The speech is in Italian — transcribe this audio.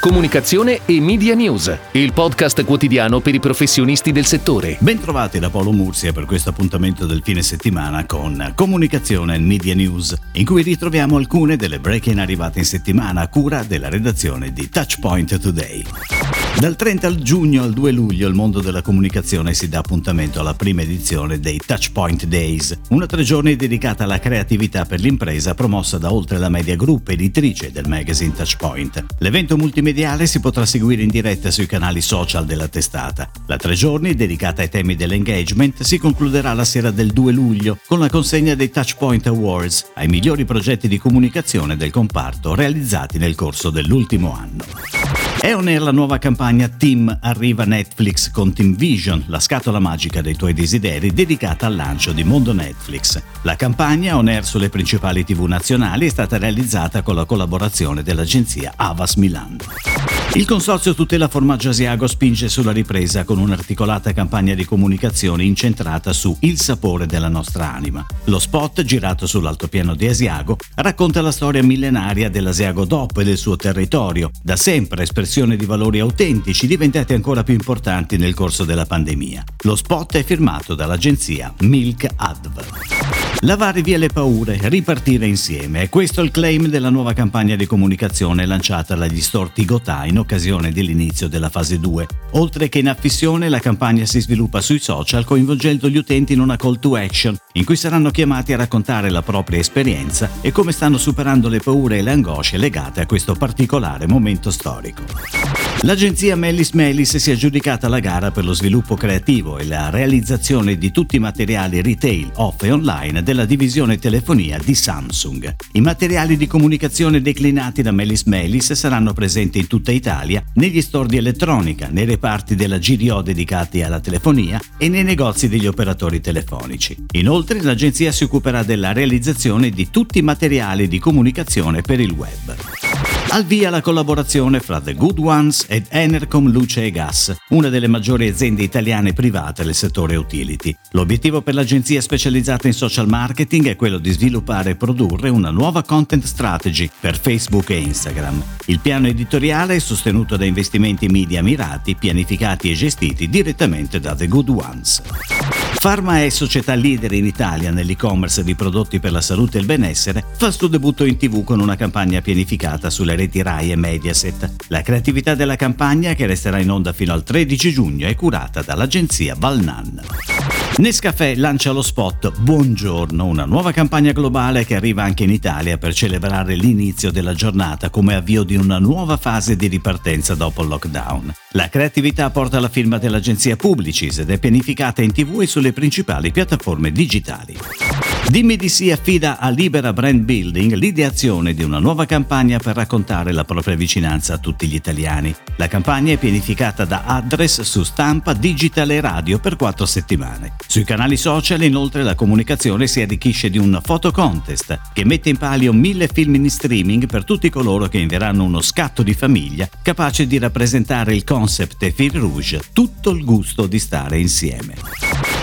Comunicazione e Media News, il podcast quotidiano per i professionisti del settore. Bentrovati da Paolo Mursia per questo appuntamento del fine settimana con Comunicazione e Media News, in cui ritroviamo alcune delle break-in arrivate in settimana a cura della redazione di Touchpoint Today. Dal 30 giugno al 2 luglio il mondo della comunicazione si dà appuntamento alla prima edizione dei Touchpoint Days, una tre giorni dedicata alla creatività per l'impresa promossa da Oltre la Media Group, editrice del magazine Touchpoint. L'evento multimediale si potrà seguire in diretta sui canali social della testata. La tre giorni, dedicata ai temi dell'engagement, si concluderà la sera del 2 luglio con la consegna dei Touchpoint Awards ai migliori progetti di comunicazione del comparto realizzati nel corso dell'ultimo anno. È on air la nuova campagna Team arriva Netflix con Team Vision, la scatola magica dei tuoi desideri dedicata al lancio di Mondo Netflix. La campagna on air sulle principali tv nazionali è stata realizzata con la collaborazione dell'agenzia Avas Milan. Il consorzio Tutela Formaggio Asiago spinge sulla ripresa con un'articolata campagna di comunicazione incentrata su Il sapore della nostra anima. Lo spot, girato sull'altopiano di Asiago, racconta la storia millenaria dell'Asiago DOP e del suo territorio, da sempre espressione di valori autentici diventati ancora più importanti nel corso della pandemia. Lo spot è firmato dall'agenzia Milk Adv. Lavare via le paure, ripartire insieme. È questo il claim della nuova campagna di comunicazione lanciata dagli storti Gotà in occasione dell'inizio della fase 2. Oltre che in affissione, la campagna si sviluppa sui social coinvolgendo gli utenti in una call to action, in cui saranno chiamati a raccontare la propria esperienza e come stanno superando le paure e le angosce legate a questo particolare momento storico. L'agenzia Mellis Mellis si è aggiudicata la gara per lo sviluppo creativo e la realizzazione di tutti i materiali retail, off e online della divisione telefonia di Samsung. I materiali di comunicazione declinati da Mellis Mellis saranno presenti in tutta Italia negli store di elettronica, nei reparti della GDO dedicati alla telefonia e nei negozi degli operatori telefonici. Inoltre l'agenzia si occuperà della realizzazione di tutti i materiali di comunicazione per il web. Al via la collaborazione fra The Good Ones ed Enercom Luce e Gas, una delle maggiori aziende italiane private del settore utility. L'obiettivo per l'agenzia specializzata in social marketing è quello di sviluppare e produrre una nuova content strategy per Facebook e Instagram. Il piano editoriale è sostenuto da investimenti media mirati, pianificati e gestiti direttamente da The Good Ones. Pharma è società leader in Italia nell'e-commerce di prodotti per la salute e il benessere, fa il suo debutto in tv con una campagna pianificata sulle reti Rai e Mediaset. La creatività della campagna, che resterà in onda fino al 13 giugno, è curata dall'agenzia Valnan. Nescafè lancia lo spot Buongiorno, una nuova campagna globale che arriva anche in Italia per celebrare l'inizio della giornata come avvio di una nuova fase di ripartenza dopo il lockdown. La creatività porta alla firma dell'agenzia Publicis ed è pianificata in tv e sulle principali piattaforme digitali. Dimmi di sì affida a Libera Brand Building l'ideazione di una nuova campagna per raccontare la propria vicinanza a tutti gli italiani. La campagna è pianificata da Address su stampa, digital e radio per quattro settimane. Sui canali social inoltre la comunicazione si arricchisce di un photo contest che mette in palio mille film in streaming per tutti coloro che invieranno uno scatto di famiglia capace di rappresentare il concept e fil rouge, tutto il gusto di stare insieme.